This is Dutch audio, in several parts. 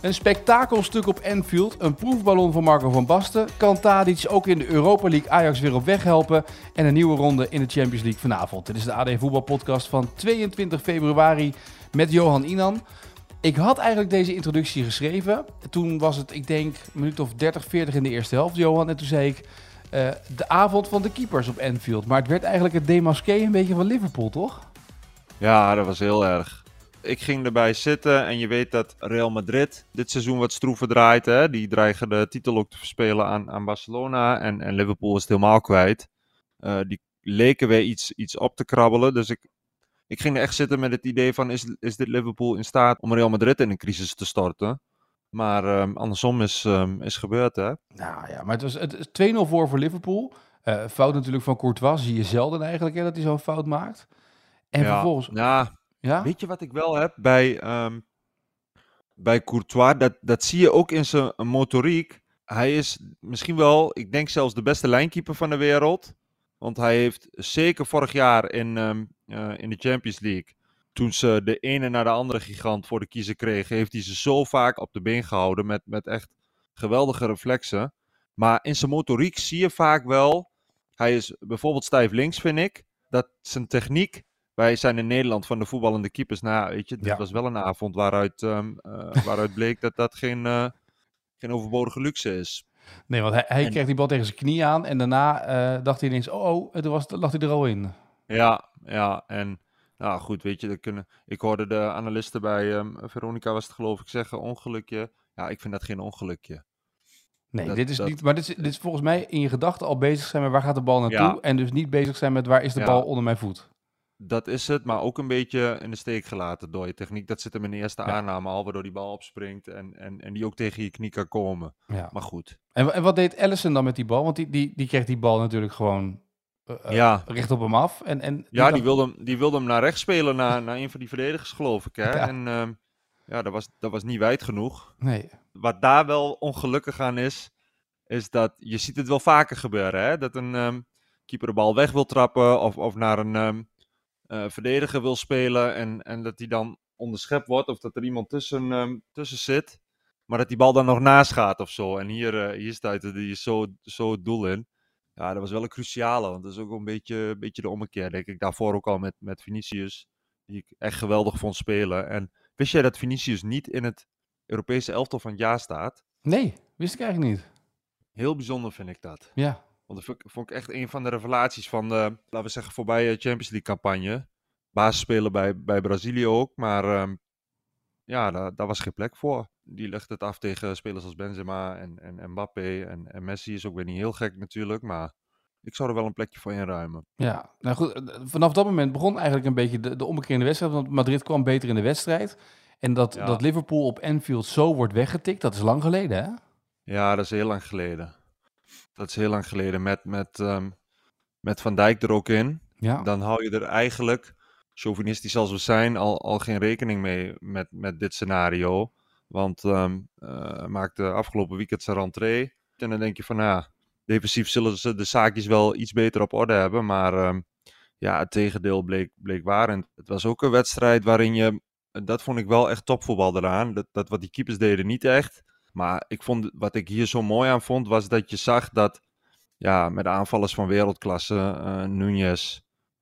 Een spektakelstuk op Anfield, een proefballon van Marco van Basten. Kan Tadic ook in de Europa League Ajax weer op weg helpen? En een nieuwe ronde in de Champions League vanavond. Dit is de AD Voetbal Podcast van 22 februari met Johan Inan. Ik had eigenlijk deze introductie geschreven. Toen was het, ik denk, een minuut of 30, 40 in de eerste helft, Johan. En toen zei ik, uh, de avond van de keepers op Anfield. Maar het werd eigenlijk het demasqué een beetje van Liverpool, toch? Ja, dat was heel erg. Ik ging erbij zitten en je weet dat Real Madrid dit seizoen wat stroever draait. Hè? Die dreigen de titel ook te verspelen aan, aan Barcelona. En, en Liverpool is het helemaal kwijt. Uh, die leken weer iets, iets op te krabbelen. Dus ik, ik ging er echt zitten met het idee van, is, is dit Liverpool in staat om Real Madrid in een crisis te storten? Maar um, andersom is, um, is gebeurd, hè? Nou ja, maar het was het 2-0 voor voor Liverpool. Uh, fout natuurlijk van Courtois, zie je zelden eigenlijk hè, dat hij zo'n fout maakt. En ja, vervolgens... Ja, weet je wat ik wel heb bij, um, bij Courtois? Dat, dat zie je ook in zijn motoriek. Hij is misschien wel, ik denk zelfs de beste lijnkeeper van de wereld. Want hij heeft zeker vorig jaar in, um, uh, in de Champions League toen ze de ene naar de andere gigant voor de kiezer kregen, heeft hij ze zo vaak op de been gehouden met, met echt geweldige reflexen. Maar in zijn motoriek zie je vaak wel, hij is bijvoorbeeld stijf links vind ik, dat zijn techniek, wij zijn in Nederland van de voetballende keepers, nou weet je, dit ja. was wel een avond waaruit, um, uh, waaruit bleek dat dat geen, uh, geen overbodige luxe is. Nee, want hij, hij en... kreeg die bal tegen zijn knie aan en daarna uh, dacht hij ineens, oh, oh, toen was, lag hij er al in. Ja, ja, en nou goed, weet je, kunnen, ik hoorde de analisten bij um, Veronica was het geloof ik zeggen, ongelukje. Ja, ik vind dat geen ongelukje. Nee, dat, dit is dat... niet, maar dit is, dit is volgens mij in je gedachten al bezig zijn met waar gaat de bal naartoe. Ja. En dus niet bezig zijn met waar is de ja. bal onder mijn voet. Dat is het, maar ook een beetje in de steek gelaten door je techniek. Dat zit hem in de eerste ja. aanname al, waardoor die bal opspringt en, en, en die ook tegen je knie kan komen. Ja. Maar goed. En, en wat deed Allison dan met die bal? Want die, die, die kreeg die bal natuurlijk gewoon uh, ja. recht op hem af. En, en die ja, dacht... die, wilde hem, die wilde hem naar rechts spelen, naar, naar een van die verdedigers, geloof ik. Hè? Ja. En uh, ja, dat was, dat was niet wijd genoeg. Nee. Wat daar wel ongelukkig aan is, is dat je ziet het wel vaker gebeuren. Hè? Dat een um, keeper de bal weg wil trappen of, of naar een um, uh, verdediger wil spelen. En, en dat die dan onderschept wordt of dat er iemand tussen, um, tussen zit. Maar dat die bal dan nog naast gaat of zo. En hier, uh, hier stuitte die zo, zo het doel in. Ja, dat was wel een cruciale. Want dat is ook een beetje, een beetje de ommekeer, denk ik. Daarvoor ook al met, met Vinicius. Die ik echt geweldig vond spelen. En wist jij dat Vinicius niet in het Europese elftal van het jaar staat? Nee, wist ik eigenlijk niet. Heel bijzonder vind ik dat. Ja. Want dat vond ik echt een van de revelaties van de, laten we zeggen, voorbije Champions League campagne. Basisspeler bij, bij Brazilië ook. Maar um, ja, daar, daar, was geen plek voor. Die legt het af tegen spelers als Benzema en, en Mbappé. En, en Messi is ook weer niet heel gek natuurlijk, maar ik zou er wel een plekje voor inruimen. Ja, nou goed, vanaf dat moment begon eigenlijk een beetje de, de wedstrijd. Want Madrid kwam beter in de wedstrijd. En dat, ja. dat Liverpool op Anfield zo wordt weggetikt, dat is lang geleden, hè? Ja, dat is heel lang geleden. Dat is heel lang geleden. Met, met, um, met Van Dijk er ook in. Ja. Dan hou je er eigenlijk chauvinistisch als we zijn, al, al geen rekening mee met, met dit scenario. Want um, uh, maakte afgelopen weekend zijn rentree. En dan denk je van, ja, defensief zullen ze de zaakjes wel iets beter op orde hebben. Maar um, ja, het tegendeel bleek, bleek waar. En het was ook een wedstrijd waarin je, dat vond ik wel echt topvoetbal eraan. Dat, dat wat die keepers deden niet echt. Maar ik vond, wat ik hier zo mooi aan vond, was dat je zag dat, ja, met aanvallers van wereldklasse, uh, Nunez,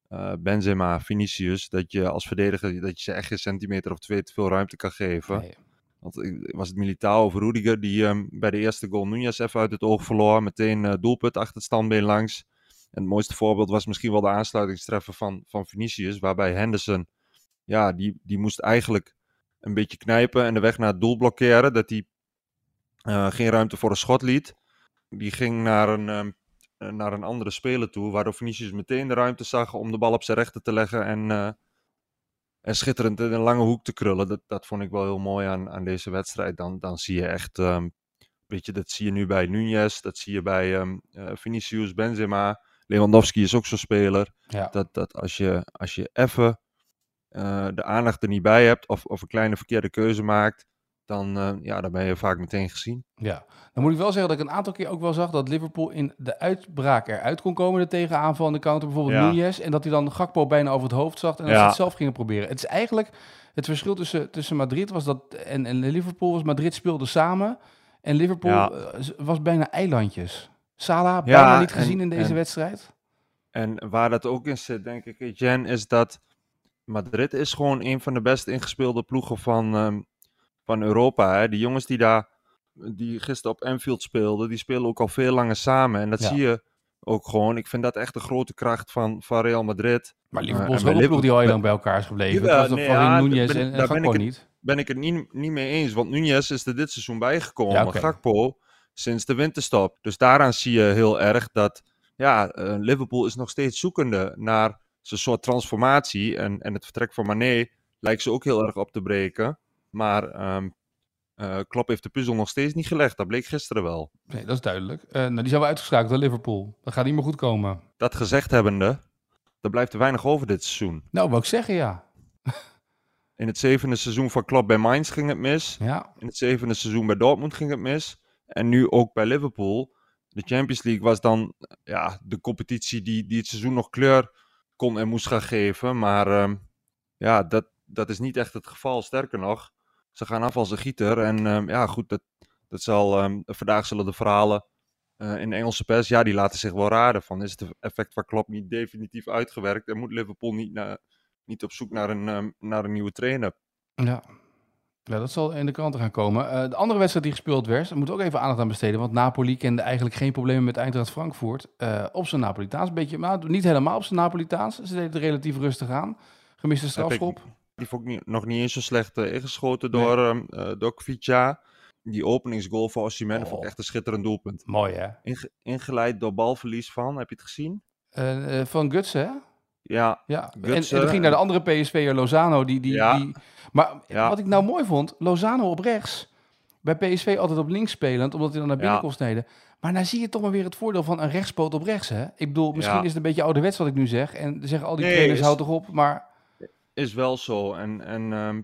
uh, Benzema, Vinicius, dat je als verdediger dat je ze echt een centimeter of twee te veel ruimte kan geven. Nee. Want was het Militao of Rudiger die um, bij de eerste goal Nunez even uit het oog verloor. Meteen uh, doelpunt achter het standbeen langs. En het mooiste voorbeeld was misschien wel de aansluitingstreffer van, van Vinicius. Waarbij Henderson, ja, die, die moest eigenlijk een beetje knijpen en de weg naar het doel blokkeren. Dat hij uh, geen ruimte voor een schot liet. Die ging naar een, um, naar een andere speler toe, waardoor Vinicius meteen de ruimte zag om de bal op zijn rechter te leggen en, uh, en schitterend in een lange hoek te krullen. Dat, dat vond ik wel heel mooi aan, aan deze wedstrijd. Dan, dan zie je echt um, weet je, dat zie je nu bij Nunez, dat zie je bij ehm eh, Vinicius, Benzema. Lewandowski is ook zo'n speler. Ja. Dat, dat als je, als je even eh, de aandacht er niet bij hebt of, of een kleine verkeerde keuze maakt, dan, eh, ja, dan ben je vaak meteen gezien. Ja, dan moet ik wel zeggen dat ik een aantal keer ook wel zag dat Liverpool in de uitbraak eruit kon komen, de tegenaanval en de counter, bijvoorbeeld Ja. Nunez, en dat hij dan Gakpo bijna over het hoofd zag en dat Ja. ze het zelf gingen proberen. Het is eigenlijk, het verschil tussen, tussen Madrid was dat, en, en Liverpool was, Madrid speelde samen en Liverpool Ja. eh, was bijna eilandjes. Salah Ja, bijna niet en- gezien in deze en- wedstrijd. En waar dat ook in zit, denk ik, Jen, is dat Madrid is gewoon een van de best ingespeelde ploegen van, ehm, van Europa. Hè. Die jongens die daar, die gisteren op Anfield speelden, die spelen ook al veel langer samen. En dat Ja. zie je ook gewoon. Ik vind dat echt een grote kracht van, van Real Madrid. Maar Eh, Liverpool is wel ploeg die al heel lang bij elkaar is gebleven. Het was nee, ja, Nunez daar ben- en, en daar ben ik het- niet. Ben ik het niet, niet mee eens, want Nunez is er dit seizoen bijgekomen. Ja. Gakpo sinds de winterstop. Dus daaraan zie je heel erg dat ja, eh, Liverpool is nog steeds zoekende naar zijn soort transformatie. En, en het vertrek van Mané lijkt ze ook heel erg op te breken. Maar eh, Klopp heeft de puzzel nog steeds niet gelegd. Dat bleek gisteren wel. Nee, dat is duidelijk. Eh, nou, die zijn we uitgeschakeld door Liverpool. Dat gaat niet meer goed komen. Dat gezegd hebbende, er blijft er weinig over dit seizoen. Nou, wou ik zeggen, ja. In het zevende seizoen van Klopp bij Mainz ging het mis. Ja, In het zevende seizoen bij Dortmund ging het mis. En nu ook bij Liverpool. De Champions League was dan ja, de competitie die, die het seizoen nog kleur kon en moest gaan geven. Maar ehm, ja, dat, dat is niet echt het geval. Sterker nog, ze gaan af als een gieter. En ehm, ja, goed, dat, dat zal, ehm, vandaag zullen de verhalen eh, in de Engelse pers, ja, die laten zich wel raden. Van, is het effect van Klopp niet definitief uitgewerkt? En moet Liverpool niet, naar, niet op zoek naar een, ehm, naar een nieuwe trainer? ja. Ja, dat zal in de kranten gaan komen. Eh, de andere wedstrijd die gespeeld werd, daar moeten we ook even aandacht aan besteden. Want Napoli kende eigenlijk geen problemen met Eintracht Frankfurt. eh, op zijn Napolitaans. Beetje, maar niet helemaal op zijn Napolitaans. Ze deden het relatief rustig aan. Gemiste strafschop. Die vond ik nog niet eens zo slecht eh, ingeschoten Nee. door, door Kvicha. Die openingsgoal voor Osimhen vond Oh. ik echt een schitterend doelpunt. Mooi, hè? Inge- ingeleid door balverlies van, heb je het gezien? Eh, van Gutsen, hè? Ja, Ja, en, en ging naar de andere PSV'er Lozano. Die, die, Ja. die, maar Ja. wat ik nou mooi vond, Lozano op rechts. Bij PSV altijd op links spelend, omdat hij dan naar binnen Ja. kon snijden. Maar nou zie je toch maar weer het voordeel van een rechtspoot op rechts, hè? Ik bedoel, misschien Ja. is het een beetje ouderwets wat ik nu zeg. En zeggen al die Nee, trainers, is- houd toch op. Maar is wel zo. En, en ehm,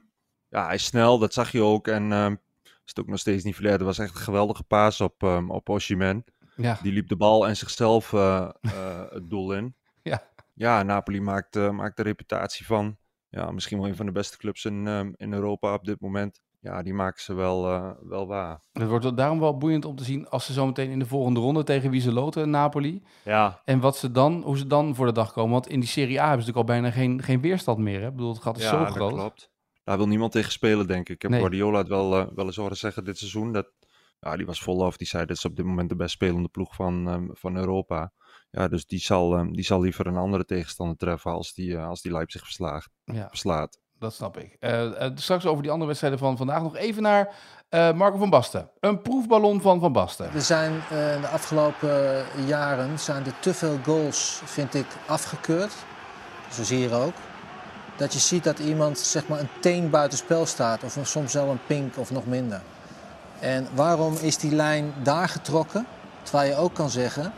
ja, hij is snel, dat zag je ook. En ehm, is het ook nog steeds niet verleerd. Het was echt een geweldige paas op, ehm op Osimhen. ja, Die liep de bal en zichzelf eh, eh, het doel in. Ja. Ja, Napoli maakt, eh, maakt de reputatie van ja, misschien wel een van de beste clubs in, in Europa op dit moment. Ja, die maken ze wel, eh, wel waar. het wordt daarom wel boeiend om te zien als ze zo meteen in de volgende ronde tegen wie ze loten, Napoli. Ja, En wat ze dan, hoe ze dan voor de dag komen. Want in die Serie A hebben ze natuurlijk al bijna geen, geen weerstand meer. Hè? Ik bedoel, het gat is ja zo groot. klopt. Daar wil niemand tegen spelen, denk ik. Ik heb Nee. Guardiola het wel, eh, wel eens horen zeggen dit seizoen. Dat, ja, die was vol af. Die zei dat is op dit moment de best spelende ploeg van, ehm, van Europa. Ja, dus die zal, ehm, die zal liever een andere tegenstander treffen als die, eh, als die Leipzig verslaagt, Ja. verslaat. Dat snap ik. Eh, eh, straks over die andere wedstrijden van vandaag nog even naar eh, Marco van Basten. Een proefballon van Van Basten. Er zijn de afgelopen jaren zijn er te veel goals, vind ik, afgekeurd. Zo zie je hier ook. Dat je ziet dat iemand zeg maar, een teen buitenspel staat. Of soms wel een pink of nog minder. En waarom is die lijn daar getrokken? Terwijl je ook kan zeggen,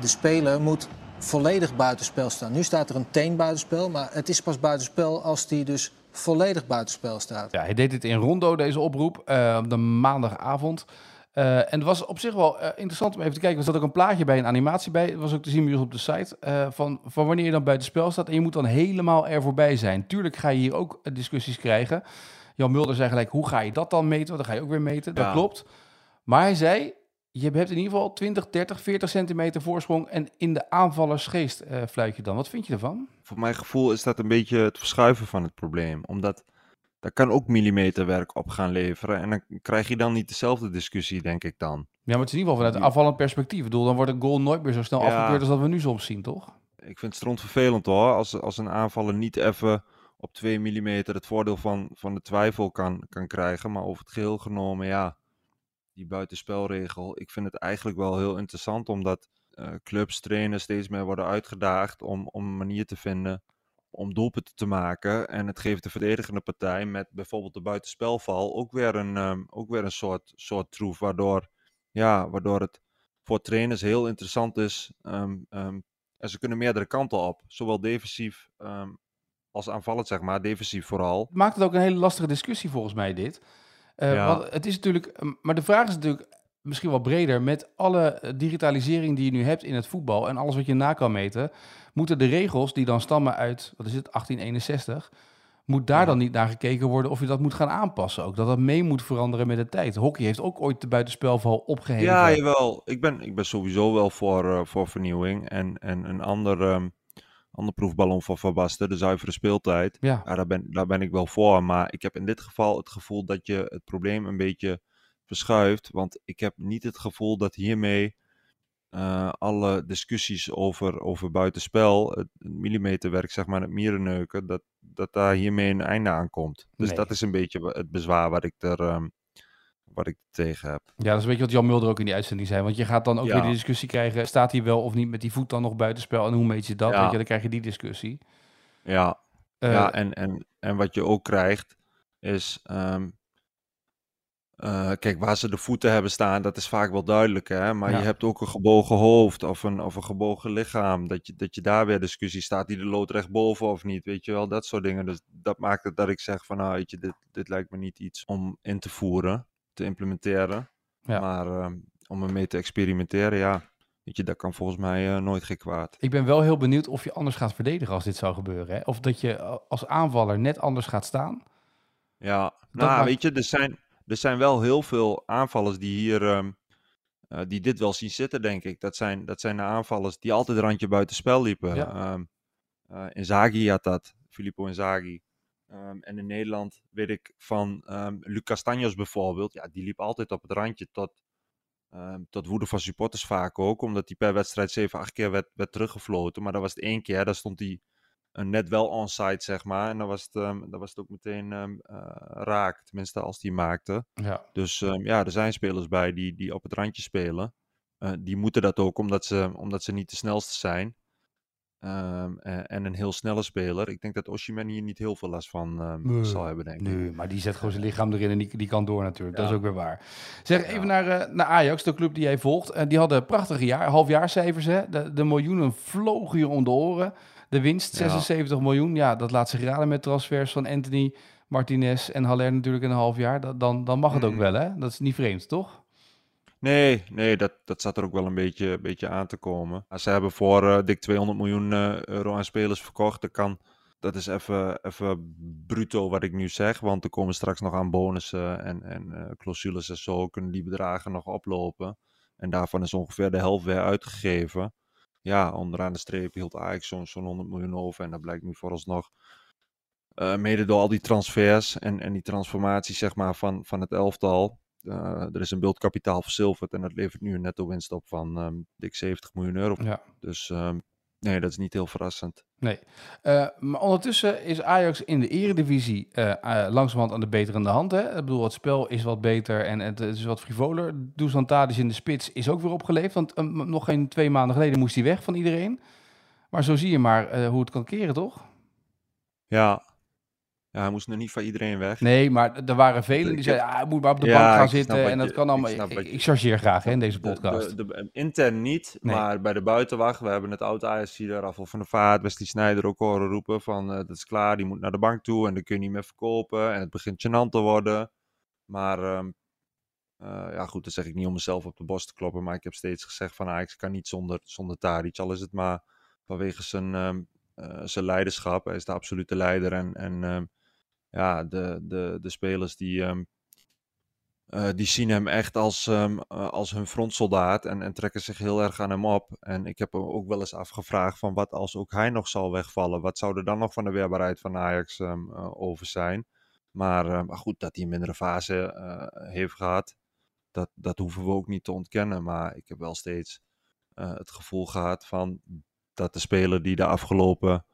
de speler moet volledig buitenspel staan. Nu staat er een teen buitenspel, maar het is pas buitenspel als die dus volledig buitenspel staat. Ja, hij deed dit in Rondo, deze oproep, eh, op de maandagavond. Eh, en het was op zich wel eh, interessant om even te kijken. Er zat ook een plaatje bij, een animatie bij. Het was ook te zien bij ons op de site. eh, van, van wanneer je dan buiten spel staat. En je moet dan helemaal er voorbij zijn. Tuurlijk ga je hier ook discussies krijgen. Jan Mulder zei gelijk, hoe ga je dat dan meten? Want dan ga je ook weer meten. Dat Ja. klopt. Maar hij zei, je hebt in ieder geval 20, 30, 40 centimeter voorsprong. En in de aanvallersgeest eh fluit je dan. Wat vind je ervan? Voor mijn gevoel is dat een beetje het verschuiven van het probleem. Omdat daar kan ook millimeterwerk op gaan leveren. En dan krijg je dan niet dezelfde discussie, denk ik dan. Ja, maar het is in ieder geval vanuit een afvallend perspectief. Ik bedoel, dan wordt een goal nooit meer zo snel Ja. afgekeurd als dat we nu soms zien, toch? Ik vind het strontvervelend hoor, als, als een aanvaller niet even op 2 mm het voordeel van, van de twijfel kan, kan krijgen. Maar over het geheel genomen, ja, die buitenspelregel. Ik vind het eigenlijk wel heel interessant, omdat eh, clubs, trainers steeds meer worden uitgedaagd om, om een manier te vinden om doelpunten te maken. En het geeft de verdedigende partij met bijvoorbeeld de buitenspelval ook weer een, ehm, ook weer een soort, soort troef, waardoor ja, waardoor het voor trainers heel interessant is. ehm, ehm, en ze kunnen meerdere kanten op. Zowel defensief als aanvallend, zeg maar. Defensief vooral. Maakt het ook een hele lastige discussie volgens mij, dit. Eh, Ja. want het is natuurlijk, eh, maar de vraag is natuurlijk misschien wel breder. Met alle digitalisering die je nu hebt in het voetbal en alles wat je na kan meten, moeten de regels die dan stammen uit, wat is het, 1861, moet daar Ja. dan niet naar gekeken worden of je dat moet gaan aanpassen ook. Dat dat mee moet veranderen met de tijd. Hockey heeft ook ooit de buitenspelval opgeheven. Ja, jawel. Ik ben, ik ben sowieso wel voor, eh, voor vernieuwing. En, en een ander, ehm, ander proefballon van Van Basten, de zuivere speeltijd. ja. Ja, daar ben, daar ben ik wel voor. Maar ik heb in dit geval het gevoel dat je het probleem een beetje verschuift. Want ik heb niet het gevoel dat hiermee eh, alle discussies over, over buitenspel, het millimeterwerk, zeg maar, het mierenneuken, dat, dat daar hiermee een einde aan komt. Dus Nee. dat is een beetje het bezwaar wat ik er ehm, wat ik tegen heb. Ja, dat is een beetje wat Jan Mulder ook in die uitzending zei. Want je gaat dan ook Ja. weer die discussie krijgen. Staat hij wel of niet met die voet dan nog buitenspel? En hoe meet je dat? Ja. Weet je, dan krijg je die discussie. Ja, Eh, ja en, en, en wat je ook krijgt is. ehm, eh, kijk, waar ze de voeten hebben staan, dat is vaak wel duidelijk. Hè? Maar Ja. je hebt ook een gebogen hoofd of een, of een gebogen lichaam. Dat je, dat je daar weer discussie staat, die de loodrecht boven of niet. Weet je wel, dat soort dingen. Dus dat maakt het dat ik zeg van, nou, weet je, dit, dit lijkt me niet iets om in te voeren, te implementeren. Ja. Maar ehm, om ermee te experimenteren, ja. Weet je, dat kan volgens mij eh, nooit geen kwaad. Ik ben wel heel benieuwd of je anders gaat verdedigen als dit zou gebeuren. Hè? Of dat je eh, als aanvaller net anders gaat staan. Ja, Dat nou maakt- weet je, er zijn, er zijn wel heel veel aanvallers die hier, ehm, eh, die dit wel zien zitten, denk ik. Dat zijn, dat zijn de aanvallers die altijd randje buiten spel liepen. Ja. Eh, Inzaghi had dat, Filippo Inzaghi. Ehm, en in Nederland weet ik van ehm Lucas Tanjos bijvoorbeeld. Ja, die liep altijd op het randje tot, ehm, tot woede van supporters vaak ook. Omdat hij per wedstrijd 7, 8 keer werd, werd teruggefloten. Maar dat was het één keer, daar stond hij eh, net wel onside, zeg maar. En dan was het, dan was het ook meteen ehm, eh, raak, tenminste als hij maakte. Ja. Dus ja, er zijn spelers bij die, die op het randje spelen. Eh, die moeten dat ook omdat ze, omdat ze niet de snelste zijn. Ehm, en, en een heel snelle speler. Ik denk dat Oshiman hier niet heel veel last van ehm, Nee, zal hebben, denk ik. Nee, maar die zet gewoon zijn lichaam erin en die, die kan door natuurlijk. Dat is ook weer waar. Zeg, even Ja. naar, eh, naar Ajax, de club die jij volgt. Eh, die hadden prachtige jaar, halfjaarcijfers. Hè? De, de miljoenen vlogen je om de oren. De winst, Ja. 76 miljoen. Ja, dat laat zich raden met transfers van Anthony, Martinez en Haller natuurlijk in een half jaar. Dat, dan, dan mag het ook Mhm. wel, hè? Dat is niet vreemd, toch? Nee, nee dat, dat zat er ook wel een beetje, beetje aan te komen. Ze hebben voor eh, dik 200 miljoen eh, euro aan spelers verkocht. Dat, kan, dat is even, even bruto wat ik nu zeg. Want er komen straks nog aan bonussen en, en eh, clausules en zo. Kunnen die bedragen nog oplopen. En daarvan is ongeveer de helft weer uitgegeven. Ja, onderaan de streep hield Ajax zo'n zo'n 100 miljoen over. En dat blijkt nu vooralsnog eh mede door al die transfers en, en die transformatie zeg maar, van, van het elftal. Eh, er is een beeldkapitaal verzilverd en dat levert nu een netto winst op van ehm, dik 70 miljoen euro. Ja. Dus ehm, nee, dat is niet heel verrassend. Nee. Eh, maar ondertussen is Ajax in de eredivisie eh langzamerhand aan de beterende hand. Hè? Ik bedoel, het spel is wat beter en het, is wat frivoler. Dusan Tadic in de spits is ook weer opgeleefd. Want eh, m- nog geen twee maanden geleden moest hij weg van iedereen. Maar zo zie je maar hoe het kan keren, toch? Ja. Ja, hij moest nog niet van iedereen weg. Nee, maar er waren velen die Ik zeiden, ah, hij moet maar op de Ja, bank gaan ik zitten. En dat je- kan ik allemaal. Ik, ik, chargeer graag hè, in deze De- podcast. De, de- intern niet, Nee. maar bij de buitenwacht, we hebben het oud Ajax hier, Rafael van der Vaart, Wesley Sneijder ook horen roepen van eh, dat is klaar, die moet naar de bank toe en dan kun je niet meer verkopen en het begint gênant te worden. Maar ehm, eh, ja goed, dat zeg ik niet om mezelf op de borst te kloppen, maar ik heb steeds gezegd van Ajax kan niet zonder, zonder Tadic, al is het maar vanwege zijn, ehm, eh, zijn leiderschap. Hij is de absolute leider en, en ehm, ja, de, de, de spelers die... ehm, eh, die zien hem echt als, ehm, eh, als hun frontsoldaat en, en trekken zich heel erg aan hem op. En ik heb hem ook wel eens afgevraagd van wat als ook hij nog zal wegvallen. Wat zou er dan nog van de weerbaarheid van Ajax ehm, eh, over zijn? Maar, maar goed, dat hij een mindere fase heeft gehad, dat, dat hoeven we ook niet te ontkennen. Maar ik heb wel steeds het gevoel gehad van dat de speler die de afgelopen,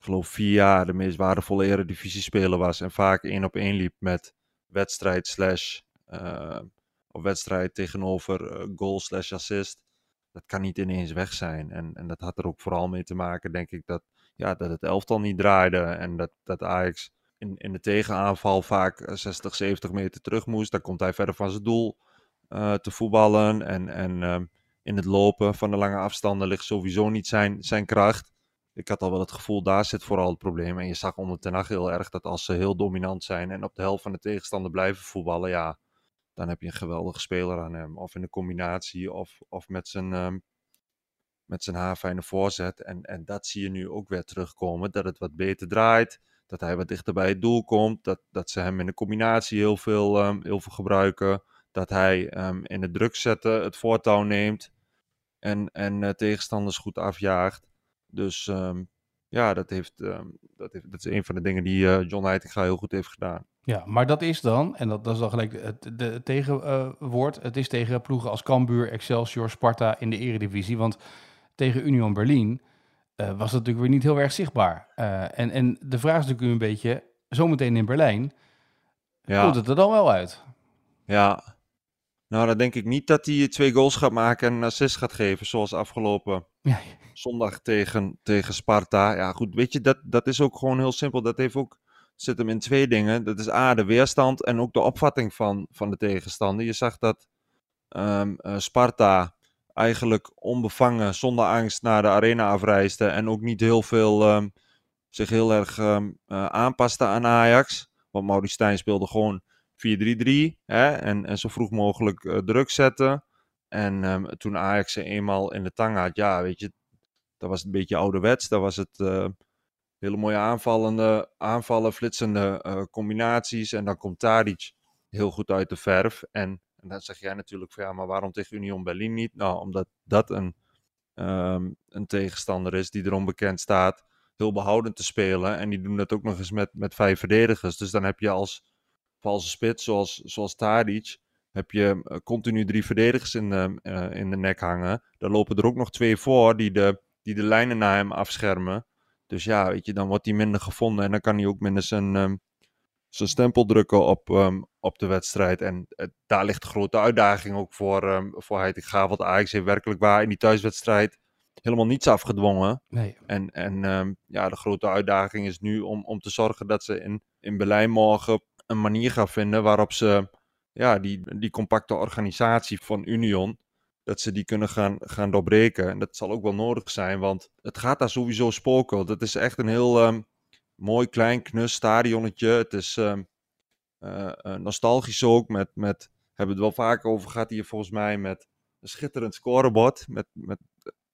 ik geloof vier jaar, de meest waardevolle eredivisie-speler was. En vaak één op één liep met wedstrijd slash eh, of wedstrijd tegenover eh, goal slash assist. Dat kan niet ineens weg zijn. En, en dat had er ook vooral mee te maken, denk ik, dat, ja, dat het elftal niet draaide. En dat, dat Ajax in, in de tegenaanval vaak eh, 60, 70 meter terug moest. Dan komt hij verder van zijn doel. eh, te voetballen. En, en ehm, in het lopen van de lange afstanden ligt sowieso niet zijn, zijn kracht. Ik had al wel het gevoel, daar zit vooral het probleem. En je zag onder Ten Hag heel erg dat als ze heel dominant zijn en op de helft van de tegenstander blijven voetballen, ja, dan heb je een geweldige speler aan hem. Of in de combinatie, of, of met zijn, um, met zijn haarfijne voorzet. En, en dat zie je nu ook weer terugkomen, dat het wat beter draait. Dat hij wat dichter bij het doel komt. Dat, dat ze hem in de combinatie heel veel, um, heel veel gebruiken. Dat hij um, in de druk zetten het voortouw neemt. En, en uh, tegenstanders goed afjaagt. Dus um, ja, dat, heeft, um, dat, heeft, dat is een van de dingen die uh, John Heitinga heel goed heeft gedaan. Ja, maar dat is dan, en dat, dat is dan gelijk het, de, het tegenwoord, uh, het is tegen ploegen als Cambuur, Excelsior, Sparta in de eredivisie. Want tegen Union Berlin uh, was het natuurlijk weer niet heel erg zichtbaar. en, en de vraag is natuurlijk een beetje, zometeen in Berlijn, ja. komt het er dan wel uit? Ja, nou, dan denk ik niet dat hij twee goals gaat maken en een assist gaat geven, zoals afgelopen ja. zondag tegen, tegen Sparta. Ja, goed, weet je, dat, dat is ook gewoon heel simpel. Dat heeft ook, zit hem in twee dingen. Dat is A, de weerstand en ook de opvatting van, van de tegenstander. Je zag dat um, uh, Sparta eigenlijk onbevangen, zonder angst naar de arena afreisde en ook niet heel veel um, zich heel erg um, uh, aanpaste aan Ajax. Want Maurice Stijn speelde gewoon 4-3-3 en, en zo vroeg mogelijk uh, druk zetten. En um, toen Ajax ze eenmaal in de tang had, ja, weet je, dat was een beetje ouderwets. Dat was het uh, hele mooie aanvallende, aanvallen, flitsende uh, combinaties. En dan komt Tadic heel goed uit de verf. En, dan zeg jij natuurlijk van ja, maar waarom tegen Union Berlin niet? Nou, omdat dat een, um, een tegenstander is die erom bekend staat heel behoudend te spelen. En die doen dat ook nog eens met, met vijf verdedigers. Dus dan heb je als valse spits, zoals, zoals Tadic, heb je uh, continu drie verdedigers in de, uh, in de nek hangen. Daar lopen er ook nog twee voor die de, die de lijnen naar hem afschermen. Dus ja, weet je, dan wordt hij minder gevonden en dan kan hij ook minder zijn, um, zijn stempel drukken op, um, op de wedstrijd. En uh, daar ligt de grote uitdaging ook voor, um, voor Heitinga. Want Ajax heeft werkelijk waar in die thuiswedstrijd helemaal niets afgedwongen. Nee. En, en ja, de grote uitdaging is nu om, om te zorgen dat ze in, in Berlijn morgen een manier gaan vinden waarop ze ja, die, die compacte organisatie van Union, dat ze die kunnen gaan, gaan doorbreken. En dat zal ook wel nodig zijn, want het gaat daar sowieso spoken. Het is echt een heel um, mooi klein knus stadionnetje. Het is um, uh, uh, nostalgisch ook, met, met, hebben we het wel vaker over gehad hier volgens mij, met een schitterend scorebord. Met, met,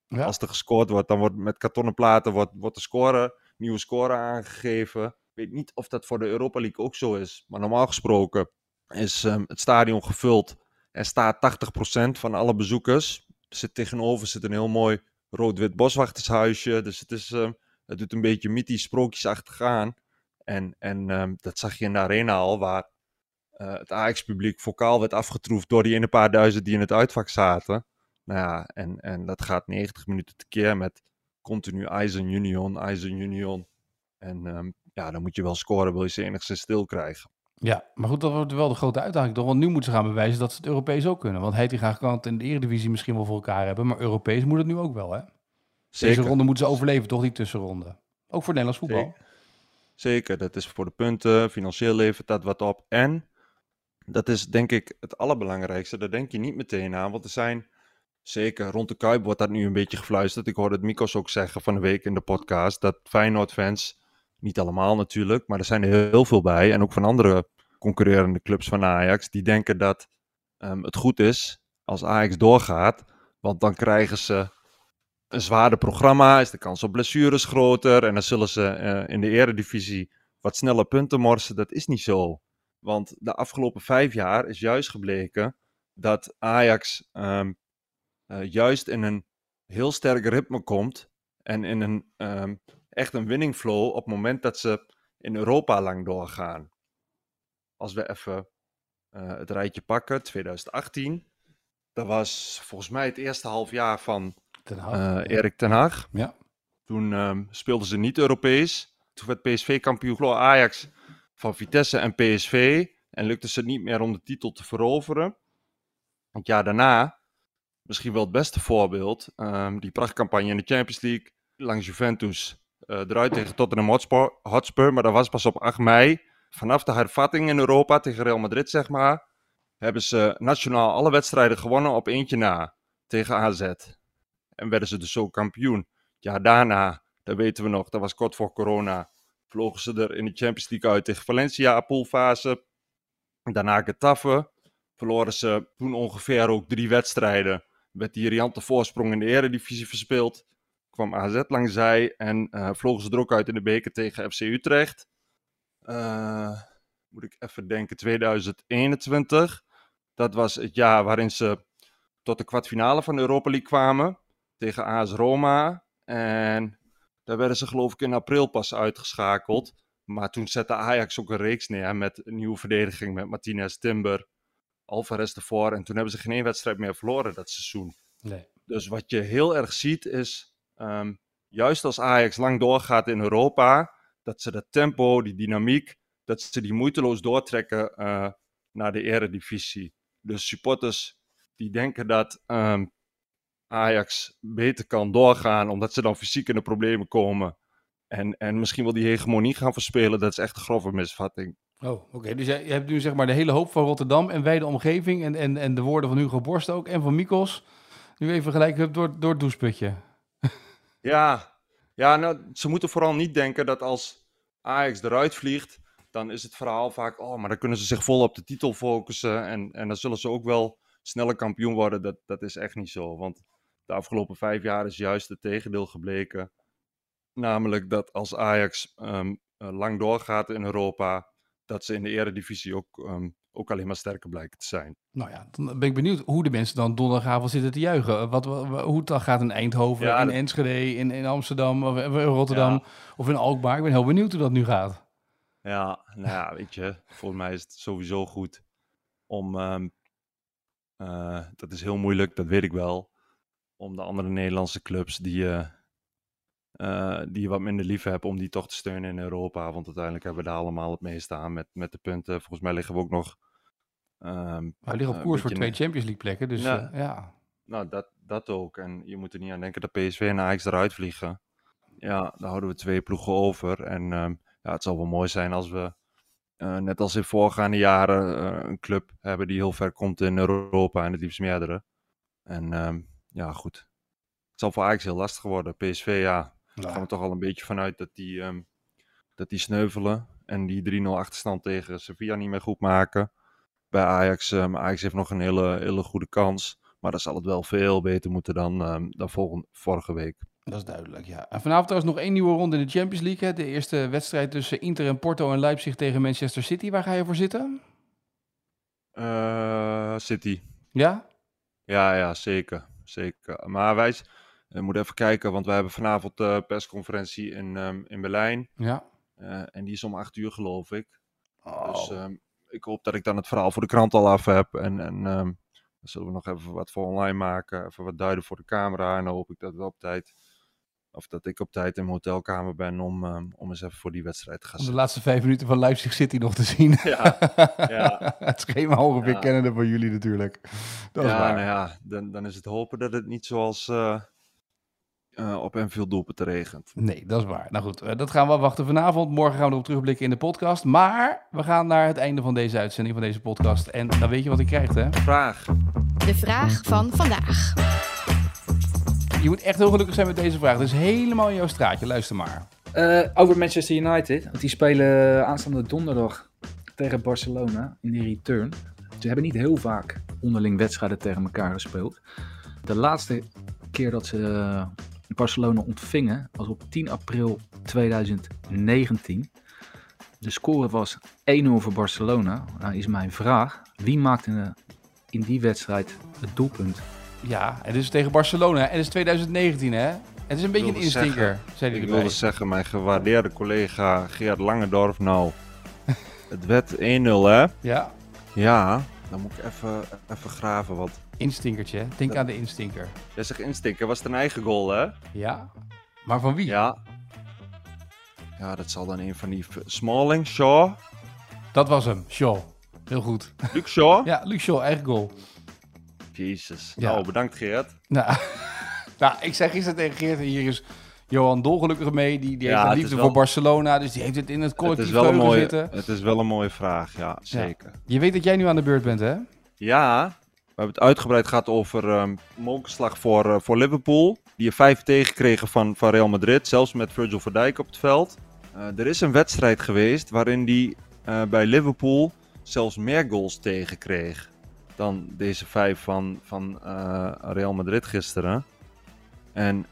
ja. Als er gescoord wordt, dan wordt met kartonnen platen wordt, wordt de score, nieuwe score aangegeven. Weet niet of dat voor de Europa League ook zo is. Maar normaal gesproken is um, het stadion gevuld. Er staat 80% van alle bezoekers. Er zit tegenover zit een heel mooi rood-wit boswachtershuisje. Dus het, is, um, het doet een beetje mythisch sprookjesachtig aan. En, en um, dat zag je in de arena al, waar uh, het Ajax-publiek vocaal werd afgetroefd door die ene paar duizend die in het uitvak zaten. Nou ja, en, en dat gaat 90 minuten tekeer met continu Eisen Union, Eisen Union. En ja, dan moet je wel scoren, wil je ze enigszins stil krijgen. Ja, maar goed, dat wordt wel de grote uitdaging toch? Want nu moeten ze gaan bewijzen dat ze het Europees ook kunnen. Want Heitinga kan het in de Eredivisie misschien wel voor elkaar hebben, maar Europees moet het nu ook wel, hè? Zeker. Deze ronde moeten ze overleven, toch die tussenronde? Ook voor Nederlands voetbal. Zeker. Zeker, dat is voor de punten, financieel levert dat wat op. En, dat is denk ik het allerbelangrijkste, daar denk je niet meteen aan, want er zijn... Zeker, rond de Kuip wordt dat nu een beetje gefluisterd. Ik hoorde het Mikos ook zeggen van de week in de podcast, dat Feyenoord-fans niet allemaal natuurlijk, maar er zijn er heel veel bij. En ook van andere concurrerende clubs van Ajax. Die denken dat um, het goed is als Ajax doorgaat. Want dan krijgen ze een zwaarder programma. Is de kans op blessures groter. En dan zullen ze uh, in de eredivisie wat sneller punten morsen. Dat is niet zo. Want de afgelopen vijf jaar is juist gebleken dat Ajax um, uh, juist in een heel sterk ritme komt. En in een um, echt een winning flow op het moment dat ze in Europa lang doorgaan. Als we even uh, het rijtje pakken, 2018. Dat was volgens mij het eerste half jaar van ten uh, Erik ten Hag. Ja. Toen um, speelden ze niet Europees. Toen werd PSV kampioen Ajax van Vitesse en PSV. En lukte ze het niet meer om de titel te veroveren. Want ja, daarna, misschien wel het beste voorbeeld, um, die prachtcampagne in de Champions League langs Juventus uh, eruit tegen Tottenham Hotspur, Hotspur, maar dat was pas op 8 mei. Vanaf de hervatting in Europa tegen Real Madrid, zeg maar, hebben ze nationaal alle wedstrijden gewonnen op eentje na tegen AZ. En werden ze dus ook kampioen. Ja, daarna, dat weten we nog, dat was kort voor corona, vlogen ze er in de Champions League uit tegen Valencia, poolfase. Daarna Getafe, verloren ze toen ongeveer ook drie wedstrijden. Werd die riante voorsprong in de eredivisie verspeeld. Kwam AZ langs zij en uh, vlogen ze er ook uit in de beker tegen FC Utrecht. Uh, moet ik even denken, 2021. Dat was het jaar waarin ze tot de kwartfinale van de Europa League kwamen. Tegen AS Roma. En daar werden ze geloof ik in april pas uitgeschakeld. Maar toen zette Ajax ook een reeks neer met een nieuwe verdediging met Martinez, Timber, Alvarez ervoor. En toen hebben ze geen één wedstrijd meer verloren dat seizoen. Nee. Dus wat je heel erg ziet is, um, juist als Ajax lang doorgaat in Europa, dat ze dat tempo, die dynamiek, dat ze die moeiteloos doortrekken uh, naar de eredivisie. Dus supporters die denken dat um, Ajax beter kan doorgaan, omdat ze dan fysiek in de problemen komen. En, en misschien wel die hegemonie gaan verspelen, dat is echt een grove misvatting. Oh, oké. Dus je, je, hebt nu zeg maar de hele hoop van Rotterdam en wijde omgeving en, en, en de woorden van Hugo Borst ook en van Mikos. Nu even gelijk door, door het doucheputje. Ja, ja nou, ze moeten vooral niet denken dat als Ajax eruit vliegt, dan is het verhaal vaak, oh, maar dan kunnen ze zich vol op de titel focussen en, en dan zullen ze ook wel sneller kampioen worden. Dat, dat is echt niet zo, want de afgelopen vijf jaar is juist het tegendeel gebleken. Namelijk dat als Ajax um, lang doorgaat in Europa, dat ze in de eredivisie ook, um, ook alleen maar sterker blijken te zijn. Nou ja, dan ben ik benieuwd hoe de mensen dan donderdagavond zitten te juichen. Wat, hoe het dan gaat in Eindhoven, ja, in Enschede, in, in Amsterdam, of in Rotterdam ja. of in Alkmaar. Ik ben heel benieuwd hoe dat nu gaat. Ja, nou ja, weet je, volgens mij is het sowieso goed om. Um, uh, dat is heel moeilijk, dat weet ik wel. Om de andere Nederlandse clubs die je, uh, die je wat minder lief hebt, om die toch te steunen in Europa. Want uiteindelijk hebben we daar allemaal het meeste aan met, met de punten. Volgens mij liggen we ook nog. Um, we liggen op koers voor twee Champions League plekken, dus ja. Uh, ja. Nou, dat, dat ook. En je moet er niet aan denken dat PSV en Ajax eruit vliegen. Ja, dan houden we twee ploegen over. En um, ja, het zal wel mooi zijn als we, uh, net als in voorgaande jaren, uh, een club hebben die heel ver komt in Europa en het liefst meerdere. En um, ja, goed. Het zal voor Ajax heel lastig worden. PSV, ja, daar gaan we toch al een beetje vanuit dat die, um, dat die sneuvelen. En die 3-0 achterstand tegen Sevilla niet meer goed maken. Bij Ajax, um, Ajax heeft nog een hele, hele goede kans. Maar dan zal het wel veel beter moeten dan, dan volgende, vorige week. Dat is duidelijk, ja. En vanavond trouwens nog één nieuwe ronde in de Champions League. Hè? De eerste wedstrijd tussen Inter en Porto en Leipzig tegen Manchester City. Waar ga je voor zitten? Uh, City. Ja? Ja, ja, zeker. zeker. Maar wij we moeten even kijken, want wij hebben vanavond de persconferentie in, um, in Berlijn. Ja. Uh, en die is om acht uur, geloof ik. Oh. Dus um, ik hoop dat ik dan het verhaal voor de krant al af heb. En, en um, dan zullen we nog even wat voor online maken. Even wat duiden voor de camera. En dan hoop ik dat we op tijd of dat ik op tijd in mijn hotelkamer ben om, um, om eens even voor die wedstrijd te gaan Om de laatste vijf minuten van Leipzig City nog te zien. Ja, ja. het schema ongeveer ja. kennende van jullie natuurlijk. Dat ja, is waar. Nou ja, dan, dan is het hopen dat het niet zoals uh, uh, op Enfield doelpunten regent. Nee, dat is waar. Nou goed, uh, dat gaan we wachten vanavond. Morgen gaan we erop terugblikken in de podcast. Maar we gaan naar het einde van deze uitzending, van deze podcast. En dan weet je wat ik krijg, hè? Vraag. De vraag van vandaag. Je moet echt heel gelukkig zijn met deze vraag. Dus helemaal in jouw straatje. Luister maar. Uh, over Manchester United. Want die spelen aanstaande donderdag tegen Barcelona in die return. Ze hebben niet heel vaak onderling wedstrijden tegen elkaar gespeeld. De laatste keer dat ze Barcelona ontvingen was op 10 april 2019. De score was 1-0 voor Barcelona. Nou is mijn vraag, wie maakte in die wedstrijd het doelpunt? Ja, het is tegen Barcelona. En het is 2019, hè? Het is een beetje een instinker, zei hij Ik wilde zeggen, mijn gewaardeerde collega Geert Langendorf, nou, het werd 1-0, hè? Ja. Ja, dan moet ik even, even graven, wat. Instinkertje, denk dat... aan de instinker. Jij zegt instinker, was het een eigen goal, hè? Ja, maar van wie? Ja. Ja, dat zal dan een van die... Smalling, Shaw? Dat was hem, Shaw. Heel goed. Luke Shaw? ja, Luke Shaw, eigen goal. Jezus. Ja. Nou, bedankt Geert. Nou, nou, ik zeg gisteren tegen Geert, hier is Johan dolgelukkig mee. Die, die heeft een liefde wel... voor Barcelona, dus die heeft het in het collectief het is wel een mooie, zitten. Het is wel een mooie vraag, ja, zeker. Ja. Je weet dat jij nu aan de beurt bent, hè? Ja, we hebben het uitgebreid gehad over um, mokerslag voor, uh, voor Liverpool. Die er vijf tegenkregen van, van Real Madrid, zelfs met Virgil van Dijk op het veld. Uh, er is een wedstrijd geweest waarin die uh, bij Liverpool zelfs meer goals tegenkreeg dan deze vijf van, van Real Madrid gisteren. En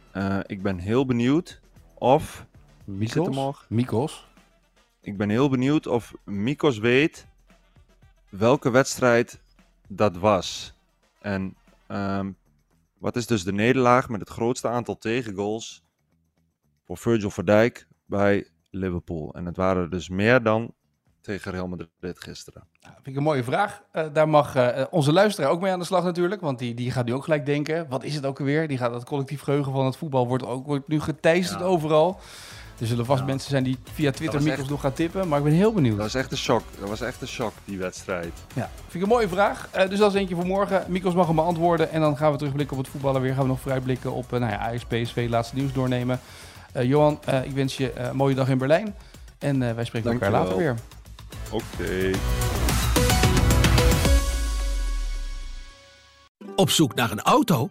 ik ben heel benieuwd of... Mikos? Mikos? Ik ben heel benieuwd of Mikos weet welke wedstrijd dat was. En um, wat is dus de nederlaag met het grootste aantal tegengoals voor Virgil van Dijk bij Liverpool? En het waren dus meer dan tegen Real Madrid gisteren. Ja, vind ik een mooie vraag. Uh, daar mag uh, onze luisteraar ook mee aan de slag natuurlijk. Want die, die gaat nu ook gelijk denken, wat is het ook alweer? Die gaat dat collectief geheugen van het voetbal wordt ook wordt nu geteisterd ja. overal. Er zullen vast mensen zijn die via Twitter Mikos nog gaan tippen, maar ik ben heel benieuwd. Dat was echt een shock. Dat was echt een shock, die wedstrijd. Ja, vind ik een mooie vraag. Uh, dus dat is eentje voor morgen. Mikos mag hem beantwoorden en dan gaan we terugblikken op het voetballen weer. Gaan we nog vooruitblikken op uh, nou ja, Ajax, PSV, laatste nieuws doornemen. Uh, Johan, ik wens je een mooie dag in Berlijn. En wij spreken Dank elkaar later weer. Oké. Okay. Op zoek naar een auto?